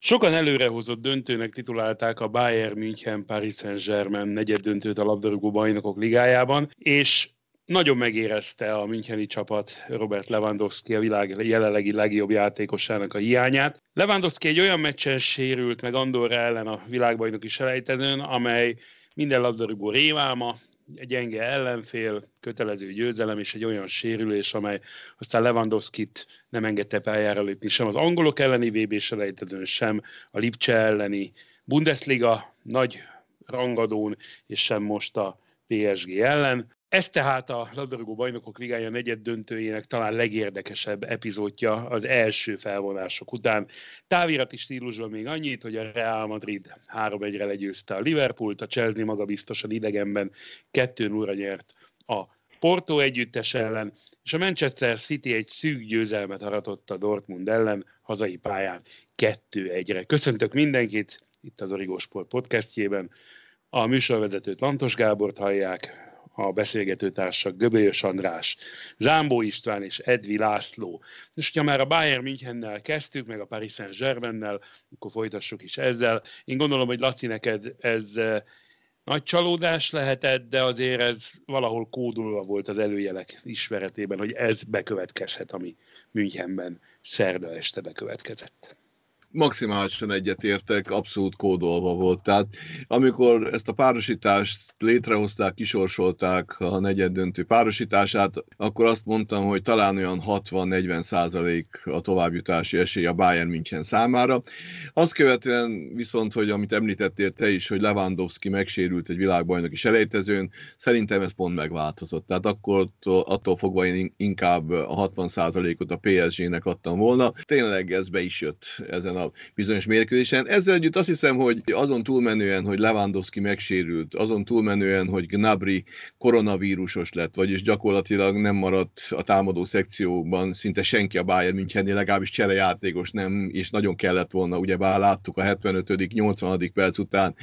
Sokan előrehozott döntőnek titulálták a Bayern München Paris Saint-Germain negyed döntőt a labdarúgó bajnokok ligájában, és nagyon megérezte a Müncheni csapat Robert Lewandowski a világ jelenlegi legjobb játékosának a hiányát. Lewandowski egy olyan meccsen sérült meg Andorra ellen a világbajnoki selejtezőn, amely minden labdarúgó rémálma, egy gyenge ellenfél, kötelező győzelem és egy olyan sérülés, amely aztán Lewandowski-t nem engedte pályára lépni sem az angolok elleni VB selejtezőn, sem a Lipcse elleni Bundesliga nagy rangadón, és sem most a PSG ellen. Ez tehát a labdarúgó bajnokok ligája negyed döntőjének talán legérdekesebb epizódja az első felvonások után. Távirati stílusban még annyit, hogy a Real Madrid 3-1-re legyőzte a Liverpoolt, a Chelsea maga biztosan idegenben 2-0-ra nyert a Porto együttes ellen, és a Manchester City egy szűk győzelmet aratott a Dortmund ellen hazai pályán 2-1-re. Köszöntök mindenkit itt az Origo Sport podcastjében. A műsorvezetőt Lantos Gábort hallják, a beszélgetőtársak Göbölyös András, Zámbó István és Edvi László. És hogyha már a Bayern Münchennel kezdtük, meg a Paris Saint-Germainnel, akkor folytassuk is ezzel. Én gondolom, hogy Laci, neked ez eh, nagy csalódás lehetett, de azért ez valahol kódolva volt az előjelek ismeretében, hogy ez bekövetkezhet, ami Münchenben szerda este bekövetkezett maximálisan egyetértek, abszolút kódolva volt. Tehát amikor ezt a párosítást létrehozták, kisorsolták a negyed döntő párosítását, akkor azt mondtam, hogy talán olyan 60-40 százalék a továbbjutási esély a Bayern München számára. Azt követően viszont, hogy amit említettél te is, hogy Lewandowski megsérült egy világbajnoki selejtezőn, szerintem ez pont megváltozott. Tehát akkor attól fogva én inkább a 60 százalékot a PSG-nek adtam volna. Tényleg ez be is jött ezen a bizonyos mérkőzésen. Ezzel együtt azt hiszem, hogy azon túlmenően, hogy Lewandowski megsérült, azon túlmenően, hogy Gnabry koronavírusos lett, vagyis gyakorlatilag nem maradt a támadó szekcióban szinte senki a Bayern Münchennél, legalábbis cserejátékos nem, és nagyon kellett volna, ugyebár láttuk a 75 80 perc után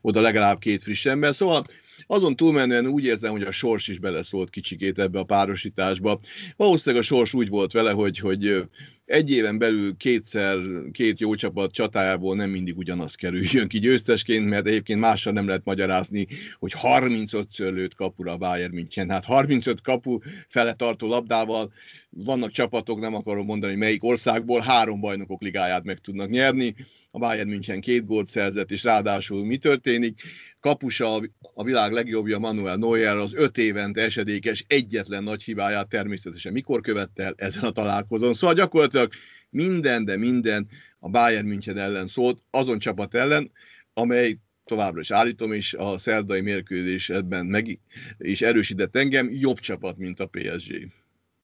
oda legalább két friss ember. Szóval azon túlmenően úgy érzem, hogy a sors is beleszólt kicsikét ebbe a párosításba. Valószínűleg a sors úgy volt vele, hogy, hogy egy éven belül kétszer, két jó csapat csatájából nem mindig ugyanaz kerüljön ki győztesként, mert egyébként mással nem lehet magyarázni, hogy 35-ször lőtt kapura a Bayern München. Hát 35 kapu fele tartó labdával vannak csapatok, nem akarom mondani melyik országból, három bajnokok ligáját meg tudnak nyerni. A Bayern München két gólt szerzett, és ráadásul mi történik? kapusa, a világ legjobbja Manuel Neuer az öt évente esedékes egyetlen nagy hibáját természetesen mikor követte el ezen a találkozón. Szóval gyakorlatilag minden, de minden a Bayern München ellen szólt, azon csapat ellen, amely továbbra is állítom, és a szerdai mérkőzés ebben meg is erősített engem, jobb csapat, mint a PSG.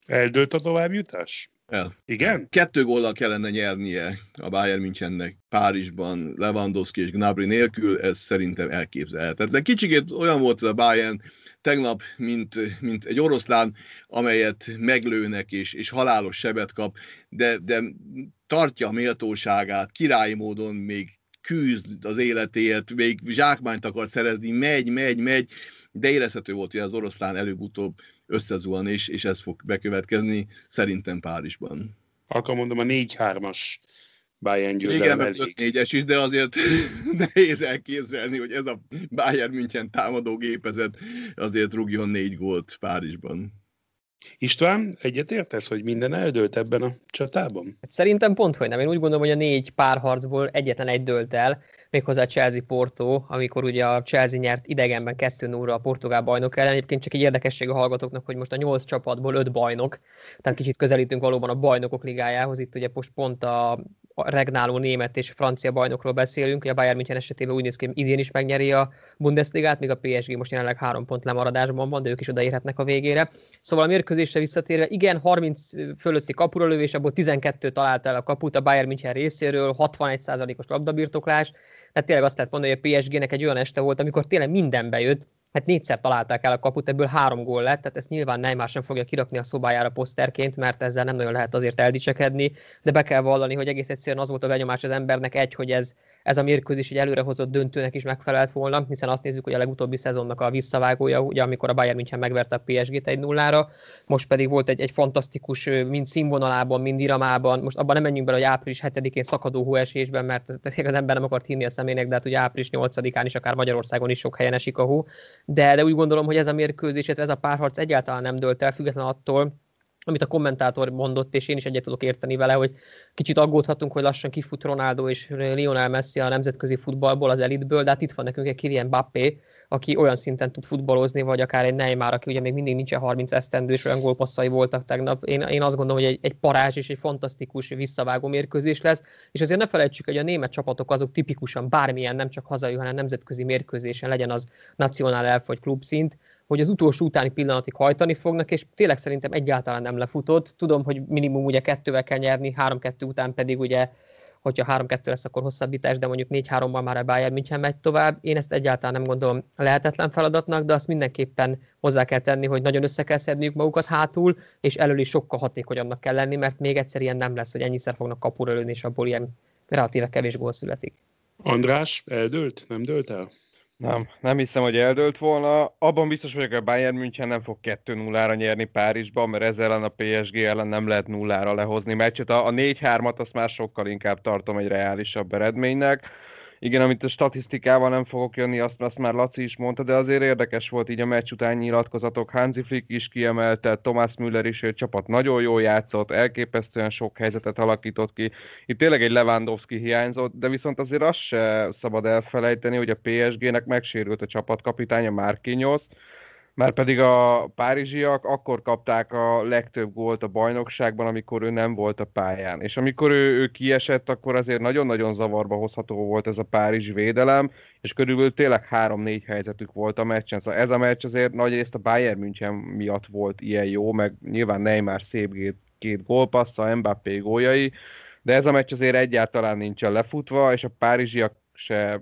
Eldőlt a továbbjutás? El. Igen? Kettő góllal kellene nyernie a Bayern Münchennek Párizsban, Lewandowski és Gnabry nélkül, ez szerintem elképzelhetetlen. Kicsikét olyan volt a Bayern tegnap, mint, mint egy oroszlán, amelyet meglőnek és, és halálos sebet kap, de, de tartja a méltóságát, királyi módon még küzd az életéért, még zsákmányt akar szerezni, megy, megy, megy, de érezhető volt, hogy az oroszlán előbb-utóbb összezuhan, és, és ez fog bekövetkezni szerintem Párizsban. Akkor mondom, a 4-3-as Bayern győzelem Igen, elég. 4-es is, de azért nehéz elképzelni, hogy ez a Bayern München támadó gépezet azért rúgjon négy gólt Párizsban. István, egyetértesz, hogy minden eldőlt ebben a csatában? Hát szerintem pont, hogy nem. Én úgy gondolom, hogy a négy párharcból egyetlen egy dőlt el, méghozzá Chelsea Porto, amikor ugye a Chelsea nyert idegenben 2 0 a portugál bajnok ellen. Egyébként csak egy érdekesség a hallgatóknak, hogy most a 8 csapatból 5 bajnok, tehát kicsit közelítünk valóban a bajnokok ligájához. Itt ugye most pont a regnáló német és francia bajnokról beszélünk, hogy a Bayern München esetében úgy néz ki, hogy idén is megnyeri a Bundesligát, míg a PSG most jelenleg három pont lemaradásban van, de ők is odaérhetnek a végére. Szóval a mérkőzésre visszatérve, igen, 30 fölötti kapura lövés, abból 12 talált el a kaput a Bayern München részéről, 61%-os labdabirtoklás, tehát tényleg azt lehet mondani, hogy a PSG-nek egy olyan este volt, amikor tényleg minden bejött, hát négyszer találták el a kaput, ebből három gól lett, tehát ezt nyilván Neymar sem fogja kirakni a szobájára poszterként, mert ezzel nem nagyon lehet azért eldicsekedni, de be kell vallani, hogy egész egyszerűen az volt a benyomás az embernek egy, hogy ez, ez a mérkőzés egy előrehozott döntőnek is megfelelt volna, hiszen azt nézzük, hogy a legutóbbi szezonnak a visszavágója, ugye amikor a Bayern München megverte a PSG-t egy nullára, most pedig volt egy, egy fantasztikus, mind színvonalában, mind iramában, most abban nem menjünk bele, hogy április 7-én szakadó hóesésben, mert az ember nem akart hinni a személynek, de hát ugye április 8-án is, akár Magyarországon is sok helyen esik a hó, de, de úgy gondolom, hogy ez a mérkőzés, ez a párharc egyáltalán nem dölt el, független attól, amit a kommentátor mondott, és én is egyet tudok érteni vele, hogy kicsit aggódhatunk, hogy lassan kifut Ronaldo és Lionel Messi a nemzetközi futballból, az elitből, de hát itt van nekünk egy Kylian Mbappé, aki olyan szinten tud futballozni, vagy akár egy Neymar, aki ugye még mindig nincsen 30 esztendős, olyan gólpasszai voltak tegnap. Én, én azt gondolom, hogy egy, egy parázs és egy fantasztikus visszavágó mérkőzés lesz, és azért ne felejtsük, hogy a német csapatok azok tipikusan bármilyen, nem csak hazai, hanem nemzetközi mérkőzésen legyen az nacionál elf vagy klubszint, hogy az utolsó utáni pillanatig hajtani fognak, és tényleg szerintem egyáltalán nem lefutott. Tudom, hogy minimum ugye kettővel kell nyerni, három-kettő után pedig ugye hogyha 3-2 lesz, akkor hosszabbítás, de mondjuk 4-3-ban már a Bayern München megy tovább. Én ezt egyáltalán nem gondolom lehetetlen feladatnak, de azt mindenképpen hozzá kell tenni, hogy nagyon össze kell szedniük magukat hátul, és elől is sokkal hatékonyabbnak kell lenni, mert még egyszer ilyen nem lesz, hogy ennyiszer fognak kapura lőni, és abból ilyen relatíve kevés gól születik. András, eldőlt? Nem dőlt el? Nem, nem hiszem, hogy eldőlt volna. Abban biztos vagyok, hogy a Bayern München nem fog 2-0-ra nyerni Párizsban, mert ezzel ellen a PSG ellen nem lehet nullára lehozni meccset. A 4-3-at azt már sokkal inkább tartom egy reálisabb eredménynek igen, amit a statisztikával nem fogok jönni, azt, azt már Laci is mondta, de azért érdekes volt így a meccs után nyilatkozatok. Hansi Flick is kiemelte, Thomas Müller is, hogy a csapat nagyon jól játszott, elképesztően sok helyzetet alakított ki. Itt tényleg egy Lewandowski hiányzott, de viszont azért azt se szabad elfelejteni, hogy a PSG-nek megsérült a csapatkapitánya Marquinhos, már pedig a párizsiak akkor kapták a legtöbb gólt a bajnokságban, amikor ő nem volt a pályán. És amikor ő, ő kiesett, akkor azért nagyon-nagyon zavarba hozható volt ez a párizsi védelem, és körülbelül tényleg három-négy helyzetük volt a meccsen. Szóval ez a meccs azért nagy részt a Bayern München miatt volt ilyen jó, meg nyilván Neymar szép két, két gólpassza, Mbappé góljai, de ez a meccs azért egyáltalán nincsen lefutva, és a párizsiak se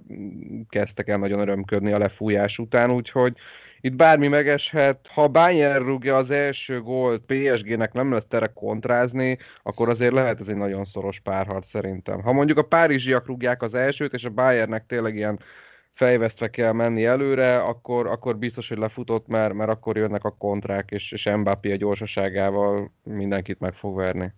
kezdtek el nagyon örömködni a lefújás után, úgyhogy itt bármi megeshet. Ha Bayern rúgja az első gólt, PSG-nek nem lesz tere kontrázni, akkor azért lehet ez egy nagyon szoros párharc szerintem. Ha mondjuk a párizsiak rúgják az elsőt, és a Bayernnek tényleg ilyen fejvesztve kell menni előre, akkor, akkor biztos, hogy lefutott, mert, mert akkor jönnek a kontrák, és, és Mbappé a gyorsaságával mindenkit meg fog verni.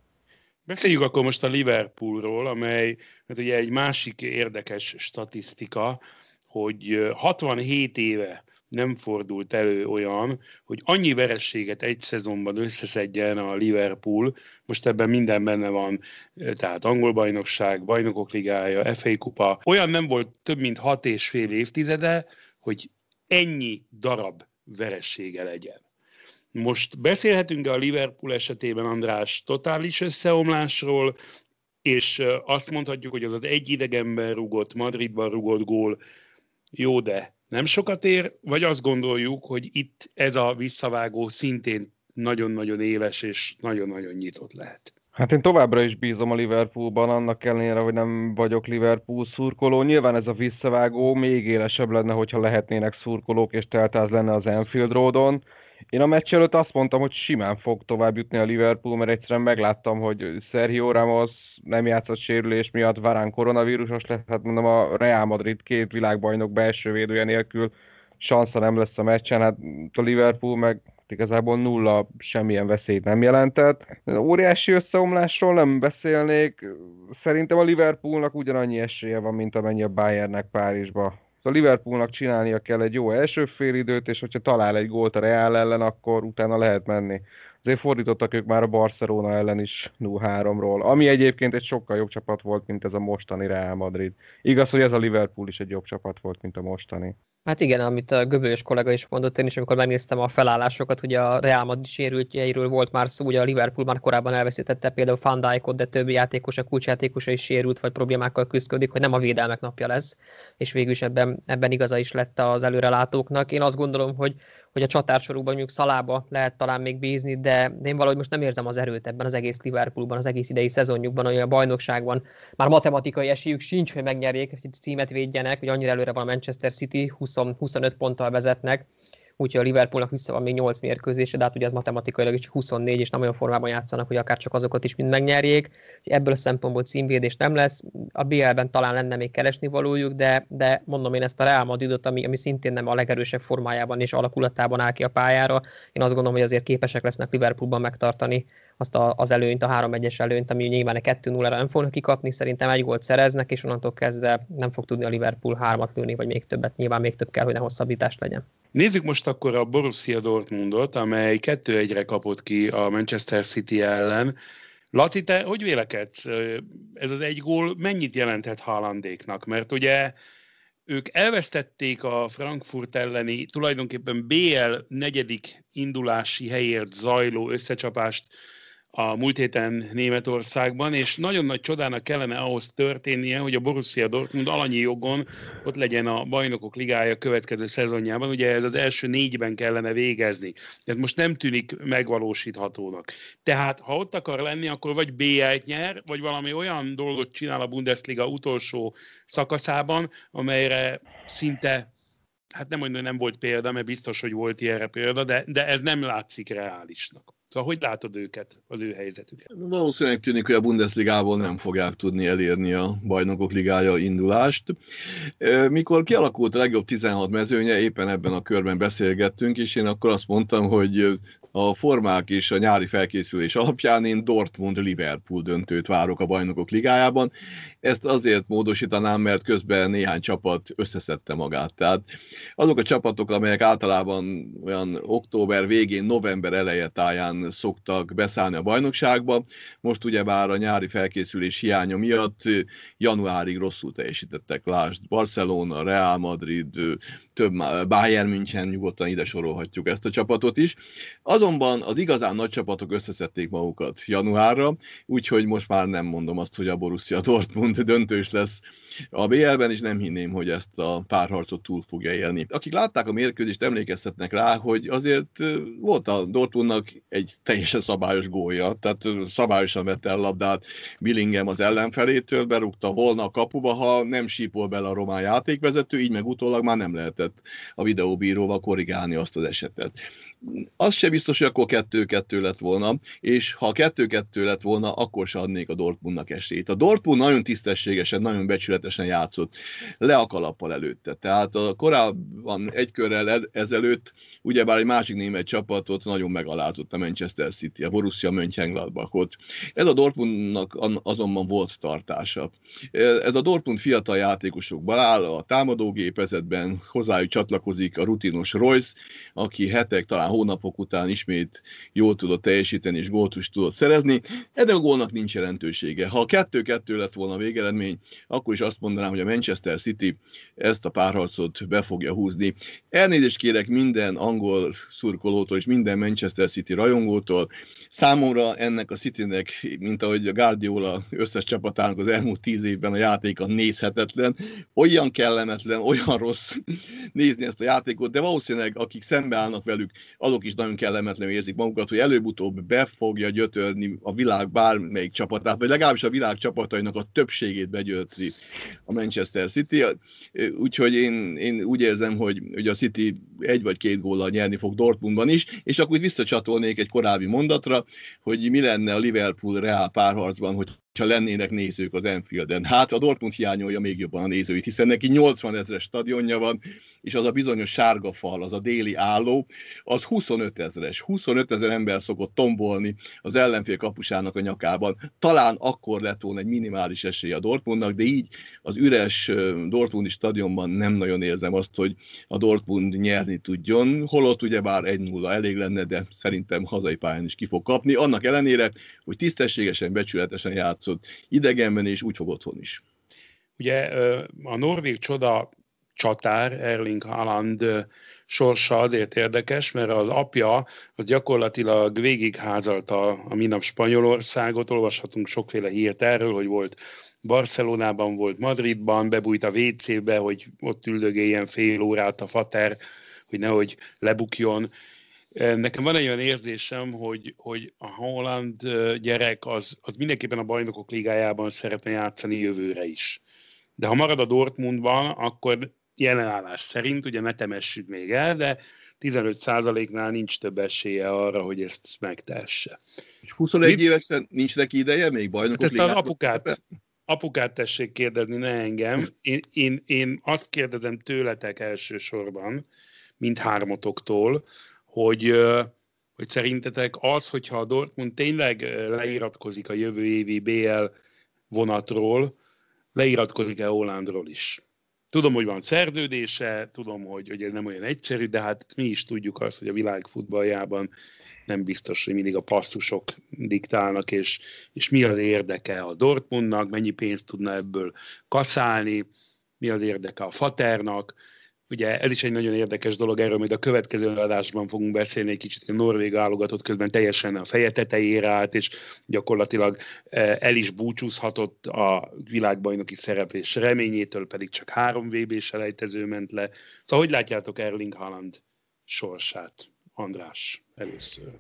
Beszéljük akkor most a Liverpoolról, amely hát ugye egy másik érdekes statisztika, hogy 67 éve nem fordult elő olyan, hogy annyi verességet egy szezonban összeszedjen a Liverpool, most ebben minden benne van, tehát angol bajnokság, bajnokok ligája, FA kupa, olyan nem volt több mint hat és fél évtizede, hogy ennyi darab veressége legyen. Most beszélhetünk a Liverpool esetében, András, totális összeomlásról, és azt mondhatjuk, hogy az az egy idegenben rugott, Madridban rugott gól, jó, de nem sokat ér, vagy azt gondoljuk, hogy itt ez a visszavágó szintén nagyon-nagyon éles és nagyon-nagyon nyitott lehet. Hát én továbbra is bízom a Liverpoolban, annak ellenére, hogy nem vagyok Liverpool szurkoló. Nyilván ez a visszavágó még élesebb lenne, hogyha lehetnének szurkolók, és teltáz lenne az Anfield Roadon. Én a meccs előtt azt mondtam, hogy simán fog tovább jutni a Liverpool, mert egyszerűen megláttam, hogy Sergio Ramos nem játszott sérülés miatt, Varán koronavírusos lett, hát mondom a Real Madrid két világbajnok belső védője nélkül sansza nem lesz a meccsen, hát a Liverpool meg igazából nulla semmilyen veszélyt nem jelentett. Óriási összeomlásról nem beszélnék, szerintem a Liverpoolnak ugyanannyi esélye van, mint amennyi a Bayernnek Párizsba a Liverpoolnak csinálnia kell egy jó első félidőt, és hogyha talál egy gólt a Real ellen, akkor utána lehet menni. Azért fordítottak ők már a Barcelona ellen is 0-3-ról, ami egyébként egy sokkal jobb csapat volt, mint ez a mostani Real Madrid. Igaz, hogy ez a Liverpool is egy jobb csapat volt, mint a mostani. Hát igen, amit a göbölyös kollega is mondott, én is amikor megnéztem a felállásokat, ugye a Real Madrid sérültjeiről volt már szó, ugye a Liverpool már korábban elveszítette például Van Dijkot, de többi játékos, a kulcsjátékosa is sérült, vagy problémákkal küzdik, hogy nem a védelmek napja lesz, és végül is ebben, ebben igaza is lett az előrelátóknak. Én azt gondolom, hogy hogy a csatársorukban mondjuk szalába lehet talán még bízni, de én valahogy most nem érzem az erőt ebben az egész Liverpoolban, az egész idei szezonjukban, hogy a bajnokságban már matematikai esélyük sincs, hogy megnyerjék, hogy címet védjenek, hogy annyira előre van a Manchester City, 20 20-25 ponttal vezetnek, úgyhogy a Liverpoolnak vissza van még 8 mérkőzése, de hát ugye az matematikailag is 24, és nem olyan formában játszanak, hogy akár csak azokat is mind megnyerjék. Ebből a szempontból címvédés nem lesz. A BL-ben talán lenne még keresni valójuk, de, de mondom én ezt a Real Madridot, ami, ami szintén nem a legerősebb formájában és alakulatában áll ki a pályára. Én azt gondolom, hogy azért képesek lesznek Liverpoolban megtartani azt a, az előnyt, a 3-1-es előnyt, ami nyilván a 2-0-ra nem fognak kikapni, szerintem egy gólt szereznek, és onnantól kezdve nem fog tudni a Liverpool hármat lőni, vagy még többet, nyilván még több kell, hogy ne hosszabbítás legyen. Nézzük most akkor a Borussia Dortmundot, amely 2-1-re kapott ki a Manchester City ellen. Lati, te hogy vélekedsz? Ez az egy gól mennyit jelenthet Haalandéknak? Mert ugye ők elvesztették a Frankfurt elleni tulajdonképpen BL negyedik indulási helyért zajló összecsapást a múlt héten Németországban, és nagyon nagy csodának kellene ahhoz történnie, hogy a Borussia Dortmund alanyi jogon ott legyen a bajnokok ligája következő szezonjában. Ugye ez az első négyben kellene végezni. Ez most nem tűnik megvalósíthatónak. Tehát, ha ott akar lenni, akkor vagy BL-t nyer, vagy valami olyan dolgot csinál a Bundesliga utolsó szakaszában, amelyre szinte hát nem mondom, hogy nem volt példa, mert biztos, hogy volt ilyenre példa, de, de ez nem látszik reálisnak. Szóval hogy látod őket, az ő helyzetüket? Valószínűleg tűnik, hogy a Bundesligából nem fogják tudni elérni a bajnokok ligája indulást. Mikor kialakult a legjobb 16 mezőnye, éppen ebben a körben beszélgettünk, és én akkor azt mondtam, hogy a formák és a nyári felkészülés alapján én Dortmund-Liverpool döntőt várok a bajnokok ligájában. Ezt azért módosítanám, mert közben néhány csapat összeszedte magát. Tehát azok a csapatok, amelyek általában olyan október végén, november eleje táján szoktak beszállni a bajnokságba, most ugyebár a nyári felkészülés hiánya miatt januárig rosszul teljesítettek. Lásd, Barcelona, Real Madrid, több Bayern München, nyugodtan ide sorolhatjuk ezt a csapatot is. Azonban az igazán nagy csapatok összeszedték magukat januárra, úgyhogy most már nem mondom azt, hogy a Borussia Dortmund döntős lesz a BL-ben, és nem hinném, hogy ezt a párharcot túl fogja élni. Akik látták a mérkőzést, emlékezhetnek rá, hogy azért volt a Dortmundnak egy teljesen szabályos gólja, tehát szabályosan vette el labdát Billingham az ellenfelétől, berúgta volna a kapuba, ha nem sípol bele a román játékvezető, így meg utólag már nem lehetett a videóbíróval korrigálni azt az esetet az se biztos, hogy akkor kettő-kettő lett volna, és ha kettő-kettő lett volna, akkor se adnék a Dortmundnak esélyt. A Dortmund nagyon tisztességesen, nagyon becsületesen játszott, le a kalappal előtte. Tehát a korábban egy körrel ezelőtt, ugyebár egy másik német csapatot nagyon megalázott a Manchester City, a Borussia Mönchengladbachot. Ez a Dortmundnak azonban volt tartása. Ez a Dortmund fiatal játékosokban áll, a támadógépezetben hozzájuk csatlakozik a rutinos Royce, aki hetek, talán hónapok után ismét jól tudott teljesíteni és gólt is tudott szerezni. Ennek a gólnak nincs jelentősége. Ha a 2-2 lett volna a végeredmény, akkor is azt mondanám, hogy a Manchester City ezt a párharcot be fogja húzni. Elnézést kérek minden angol szurkolótól és minden Manchester City rajongótól. Számomra ennek a Citynek, mint ahogy a Guardiola összes csapatának az elmúlt tíz évben a játéka nézhetetlen, olyan kellemetlen, olyan rossz nézni ezt a játékot, de valószínűleg akik szembeállnak velük, azok is nagyon kellemetlenül érzik magukat, hogy előbb-utóbb be fogja gyötörni a világ bármelyik csapatát, vagy legalábbis a világ csapatainak a többségét begyötri a Manchester City. Úgyhogy én, én úgy érzem, hogy, hogy a City egy vagy két góllal nyerni fog Dortmundban is, és akkor visszacsatolnék egy korábbi mondatra, hogy mi lenne a Liverpool-Real párharcban, hogy ha lennének nézők az Enfielden. Hát a Dortmund hiányolja még jobban a nézőit, hiszen neki 80 ezeres stadionja van, és az a bizonyos sárga fal, az a déli álló, az 25 ezeres. 25 ezer ember szokott tombolni az ellenfél kapusának a nyakában. Talán akkor lett volna egy minimális esély a Dortmundnak, de így az üres Dortmundi stadionban nem nagyon érzem azt, hogy a Dortmund nyerni tudjon, holott ugyebár 1-0 elég lenne, de szerintem hazai pályán is ki fog kapni, annak ellenére, hogy tisztességesen, becsületesen játszott játszott idegenben, és úgy fog otthon is. Ugye a norvég csoda csatár, Erling Haaland sorsa azért érdekes, mert az apja az gyakorlatilag végigházalta a minap Spanyolországot, olvashatunk sokféle hírt erről, hogy volt Barcelonában, volt Madridban, bebújt a WC-be, hogy ott üldögéljen fél órát a fater, hogy nehogy lebukjon. Nekem van egy olyan érzésem, hogy, hogy a Holland gyerek az, az mindenképpen a bajnokok ligájában szeretne játszani jövőre is. De ha marad a Dortmundban, akkor jelenállás szerint, ugye ne temessük még el, de 15%-nál nincs több esélye arra, hogy ezt megtesse. És 21 Mi? évesen nincs neki ideje még bajnokok Tehát az apukát, apukát tessék kérdezni, ne engem. Én, én, én azt kérdezem tőletek elsősorban, mint hármotoktól, hogy, hogy szerintetek az, hogyha a Dortmund tényleg leiratkozik a jövő évi BL vonatról, leiratkozik-e Hollandról is? Tudom, hogy van szerződése, tudom, hogy, hogy ez nem olyan egyszerű, de hát mi is tudjuk azt, hogy a világ futballjában nem biztos, hogy mindig a passzusok diktálnak, és, és mi az érdeke a Dortmundnak, mennyi pénzt tudna ebből kaszálni, mi az érdeke a Faternak, Ugye ez is egy nagyon érdekes dolog, erről majd a következő adásban fogunk beszélni egy kicsit, a Norvég álogatott közben teljesen a feje tetejére állt, és gyakorlatilag e, el is búcsúzhatott a világbajnoki szereplés reményétől, pedig csak három vb selejtező ment le. Szóval hogy látjátok Erling Haaland sorsát? András, először.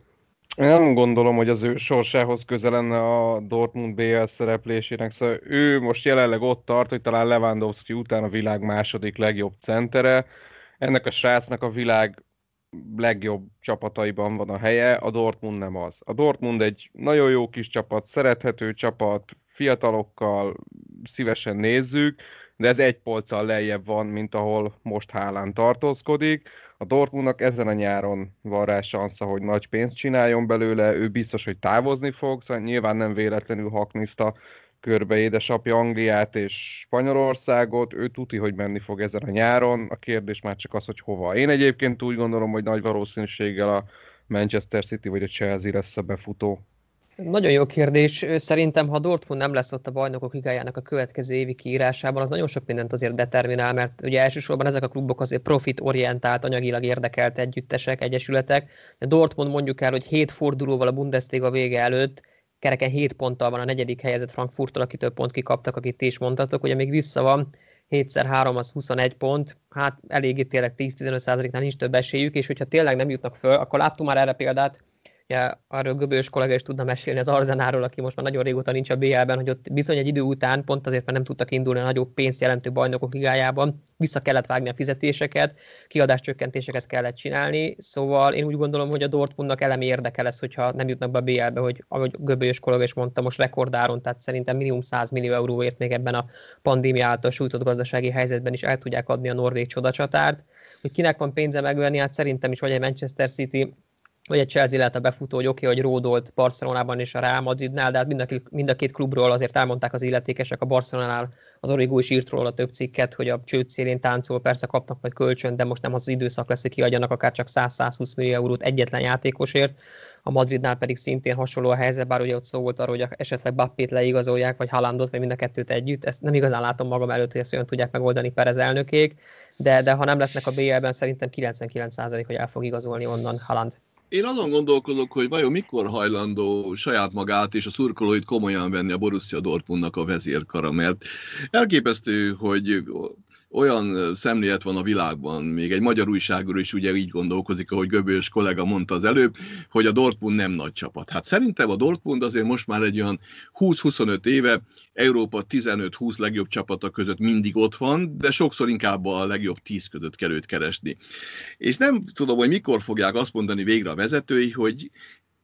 Nem gondolom, hogy az ő sorsához közel lenne a Dortmund BL szereplésének, szóval ő most jelenleg ott tart, hogy talán Lewandowski után a világ második legjobb centere. Ennek a srácnak a világ legjobb csapataiban van a helye, a Dortmund nem az. A Dortmund egy nagyon jó kis csapat, szerethető csapat, fiatalokkal szívesen nézzük, de ez egy polccal lejjebb van, mint ahol most Hálán tartózkodik a Dortmundnak ezen a nyáron van rá szansza, hogy nagy pénzt csináljon belőle, ő biztos, hogy távozni fog, szóval nyilván nem véletlenül hakniszta körbe édesapja Angliát és Spanyolországot, ő tuti, hogy menni fog ezen a nyáron, a kérdés már csak az, hogy hova. Én egyébként úgy gondolom, hogy nagy valószínűséggel a Manchester City vagy a Chelsea lesz a befutó. Nagyon jó kérdés. Szerintem, ha Dortmund nem lesz ott a bajnokok ligájának a következő évi kiírásában, az nagyon sok mindent azért determinál, mert ugye elsősorban ezek a klubok azért profit-orientált, anyagilag érdekelt együttesek, egyesületek. A Dortmund mondjuk el, hogy hét fordulóval a Bundesliga vége előtt kereken 7 ponttal van a negyedik helyezett Frankfurttól, aki több pont kikaptak, akit ti is mondtatok, ugye még vissza van, 7x3 az 21 pont, hát eléggé tényleg 10-15%-nál nincs több esélyük, és hogyha tényleg nem jutnak föl, akkor láttunk már erre példát, Ugye, arról Göbős kollega is tudna mesélni az Arzenáról, aki most már nagyon régóta nincs a BL-ben, hogy ott bizony egy idő után, pont azért, mert nem tudtak indulni a nagyobb pénzt jelentő bajnokok ligájában, vissza kellett vágni a fizetéseket, kiadáscsökkentéseket kellett csinálni, szóval én úgy gondolom, hogy a Dortmundnak elemi érdeke lesz, hogyha nem jutnak be a BL-be, hogy ahogy Göbős kollega is mondta, most rekordáron, tehát szerintem minimum 100 millió euróért még ebben a pandémia által sújtott gazdasági helyzetben is el tudják adni a norvég csodacsatárt. Hogy kinek van pénze megvenni, hát szerintem is vagy egy Manchester City, vagy egy Chelsea lehet a befutó, hogy oké, okay, hogy ródolt Barcelonában és a Real Madridnál, de hát mind a, mind a két klubról azért elmondták az illetékesek, a Barcelonánál az Origo is írt róla több cikket, hogy a csőd szélén táncol, persze kapnak majd kölcsön, de most nem az, az időszak lesz, hogy kiadjanak akár csak 100-120 millió eurót egyetlen játékosért. A Madridnál pedig szintén hasonló a helyzet, bár ugye ott szó volt arról, hogy esetleg Bappét leigazolják, vagy Halandot, vagy mind a kettőt együtt. Ezt nem igazán látom magam előtt, hogy ezt olyan tudják megoldani Perez elnökék, de, de ha nem lesznek a BL-ben, szerintem 99% hogy el fog igazolni onnan Haland. Én azon gondolkodok, hogy vajon mikor hajlandó saját magát és a szurkolóit komolyan venni a Borussia Dortmundnak a vezérkara, mert elképesztő, hogy olyan szemlélet van a világban, még egy magyar újságról is ugye így gondolkozik, ahogy Göbős kollega mondta az előbb, hogy a Dortmund nem nagy csapat. Hát szerintem a Dortmund azért most már egy olyan 20-25 éve Európa 15-20 legjobb csapata között mindig ott van, de sokszor inkább a legjobb 10 között kell őt keresni. És nem tudom, hogy mikor fogják azt mondani végre a vezetői, hogy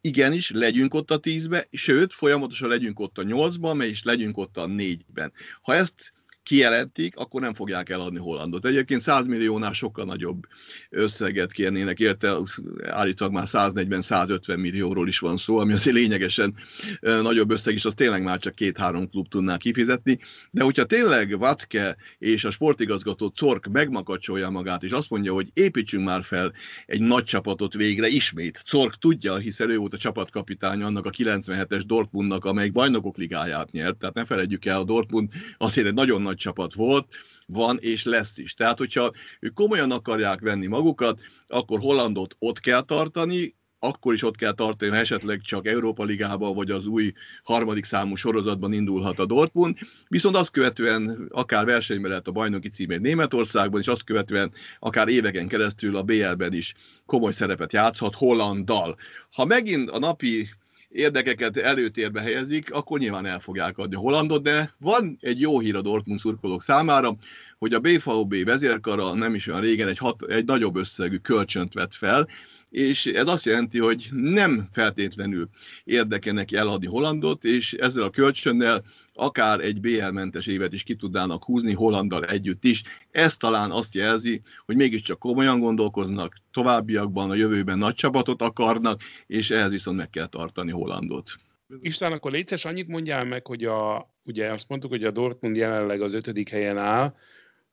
igenis, legyünk ott a tízbe, sőt, folyamatosan legyünk ott a nyolcban, és legyünk ott a négyben. Ha ezt kijelentik, akkor nem fogják eladni Hollandot. Egyébként 100 milliónál sokkal nagyobb összeget kérnének érte, állítólag már 140-150 millióról is van szó, ami azért lényegesen nagyobb összeg is, az tényleg már csak két-három klub tudná kifizetni, de hogyha tényleg Vacke és a sportigazgató Cork megmakacsolja magát, és azt mondja, hogy építsünk már fel egy nagy csapatot végre ismét. Cork tudja, hiszen ő volt a csapatkapitány annak a 97-es Dortmundnak, amelyik bajnokok ligáját nyert, tehát ne felejtjük el, a Dortmund azért egy nagyon nagy csapat volt, van és lesz is. Tehát, hogyha ők komolyan akarják venni magukat, akkor Hollandot ott kell tartani, akkor is ott kell tartani, ha esetleg csak Európa Ligában vagy az új harmadik számú sorozatban indulhat a Dortmund, viszont azt követően akár versenyben lehet a bajnoki címét Németországban, és azt követően akár éveken keresztül a BL-ben is komoly szerepet játszhat Hollanddal. Ha megint a napi érdekeket előtérbe helyezik, akkor nyilván el fogják adni a Hollandot, de van egy jó hír a Dortmund szurkolók számára, hogy a BVB vezérkara nem is olyan régen egy, hat, egy nagyobb összegű kölcsönt vett fel, és ez azt jelenti, hogy nem feltétlenül érdeke neki eladni Hollandot, és ezzel a kölcsönnel akár egy BL-mentes évet is ki tudnának húzni Hollandal együtt is. Ez talán azt jelzi, hogy mégiscsak komolyan gondolkoznak, továbbiakban a jövőben nagy csapatot akarnak, és ehhez viszont meg kell tartani Hollandot. István, akkor létszes annyit mondjál meg, hogy a, ugye azt mondtuk, hogy a Dortmund jelenleg az ötödik helyen áll,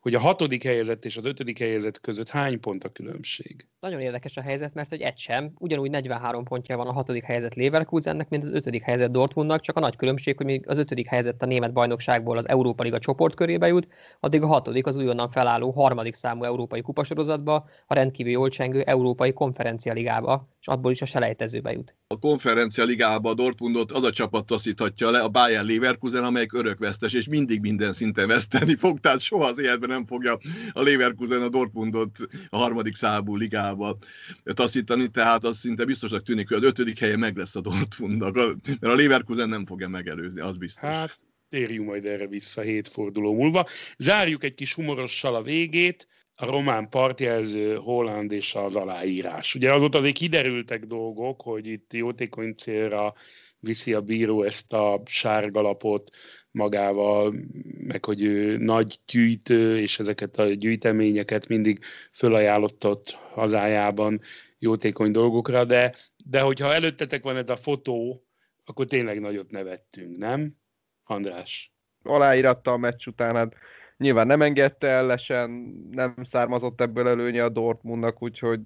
hogy a hatodik helyezett és az ötödik helyezett között hány pont a különbség? Nagyon érdekes a helyzet, mert hogy egy sem, ugyanúgy 43 pontja van a hatodik helyezett Leverkusennek, mint az ötödik helyezett Dortmundnak, csak a nagy különbség, hogy még az ötödik helyezett a német bajnokságból az Európa Liga csoportkörébe jut, addig a hatodik az újonnan felálló harmadik számú európai kupasorozatba, a rendkívül jól csengő Európai Konferencia Ligába, és abból is a selejtezőbe jut. A Konferencia Ligába a Dortmundot az a csapat taszíthatja le, a Bayern Leverkusen, amelyik örökvesztes, és mindig minden szinten veszteni fog, tehát soha az életben nem fogja a Leverkusen a Dortmundot a harmadik számú ligába taszítani, tehát az szinte biztosak tűnik, hogy az ötödik helye meg lesz a Dortmundnak, mert a Leverkusen nem fogja megelőzni, az biztos. Hát, térjünk majd erre vissza hét forduló múlva. Zárjuk egy kis humorossal a végét, a román partjelző, Holland és az aláírás. Ugye azóta azért kiderültek dolgok, hogy itt jótékony célra viszi a bíró ezt a sárgalapot magával, meg hogy ő nagy gyűjtő, és ezeket a gyűjteményeket mindig fölajánlott ott hazájában jótékony dolgokra, de, de hogyha előttetek van ez a fotó, akkor tényleg nagyot nevettünk, nem? András? Aláíratta a meccs után, hát nyilván nem engedte ellesen, nem származott ebből előnye a Dortmundnak, úgyhogy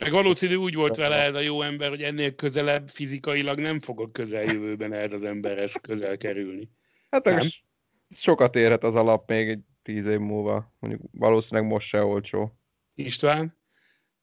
meg valószínű úgy volt vele ez a jó ember, hogy ennél közelebb fizikailag nem fog a közeljövőben ez az emberhez közel kerülni. Hát nem? sokat érhet az alap még egy tíz év múlva. Mondjuk valószínűleg most se olcsó. István?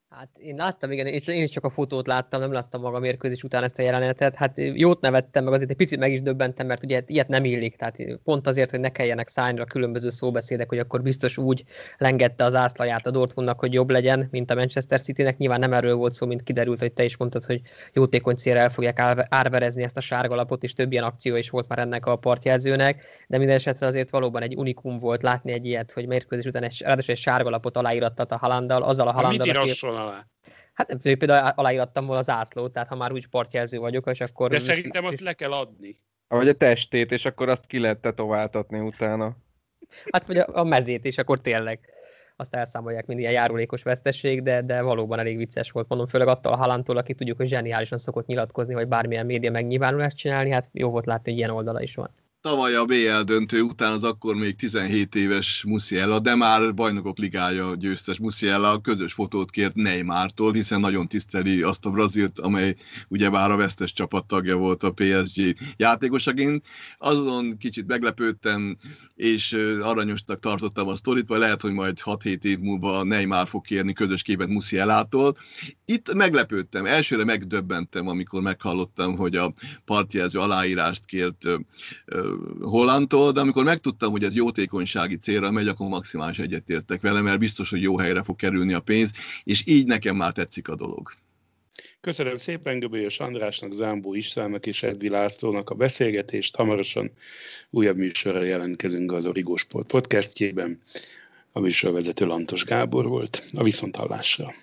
Hát én láttam, igen, és én is csak a fotót láttam, nem láttam maga mérkőzés után ezt a jelenetet. Hát jót nevettem, meg azért egy picit meg is döbbentem, mert ugye ilyet nem illik. Tehát pont azért, hogy ne kelljenek szállni a különböző szóbeszédek, hogy akkor biztos úgy lengette az ászlaját a Dortmundnak, hogy jobb legyen, mint a Manchester Citynek. Nyilván nem erről volt szó, mint kiderült, hogy te is mondtad, hogy jótékony célra el fogják árverezni ezt a sárgalapot, és több ilyen akció is volt már ennek a partjelzőnek, de minden esetre azért valóban egy unikum volt látni egy ilyet, hogy mérkőzés után egy, ráadásul egy sárgalapot aláírattat a Halanddal, azzal a Halanddal, alá? Hát nem tudom, például aláírattam volna az ászlót, tehát ha már úgy sportjelző vagyok, és akkor... De szerintem azt le kell adni. Vagy a testét, és akkor azt ki lehet tetováltatni utána. Hát vagy a, a mezét, és akkor tényleg azt elszámolják, mint ilyen járulékos vesztesség, de, de valóban elég vicces volt, mondom, főleg attól a Halántól, aki tudjuk, hogy zseniálisan szokott nyilatkozni, vagy bármilyen média megnyilvánulást csinálni, hát jó volt látni, hogy ilyen oldala is van. Tavaly a BL döntő után az akkor még 17 éves Musiella, de már bajnokok ligája győztes Musiella közös fotót kért Neymartól, hiszen nagyon tiszteli azt a Brazilt, amely ugyebár a vesztes csapat tagja volt a PSG játékosaként. Azon kicsit meglepődtem, és aranyosnak tartottam a sztorit, vagy lehet, hogy majd 6-7 év múlva Neymar fog kérni közös képet Musiellától. Itt meglepődtem, elsőre megdöbbentem, amikor meghallottam, hogy a partjelző aláírást kért Hollandtól, de amikor megtudtam, hogy ez jótékonysági célra megy, akkor maximális egyetértek vele, mert biztos, hogy jó helyre fog kerülni a pénz, és így nekem már tetszik a dolog. Köszönöm szépen Göbölyös Andrásnak, Zámbó Istvánnak és Edvi Lászlónak a beszélgetést. Hamarosan újabb műsorra jelentkezünk az Origo Sport podcastjében. A műsorvezető Lantos Gábor volt. A viszonthallásra.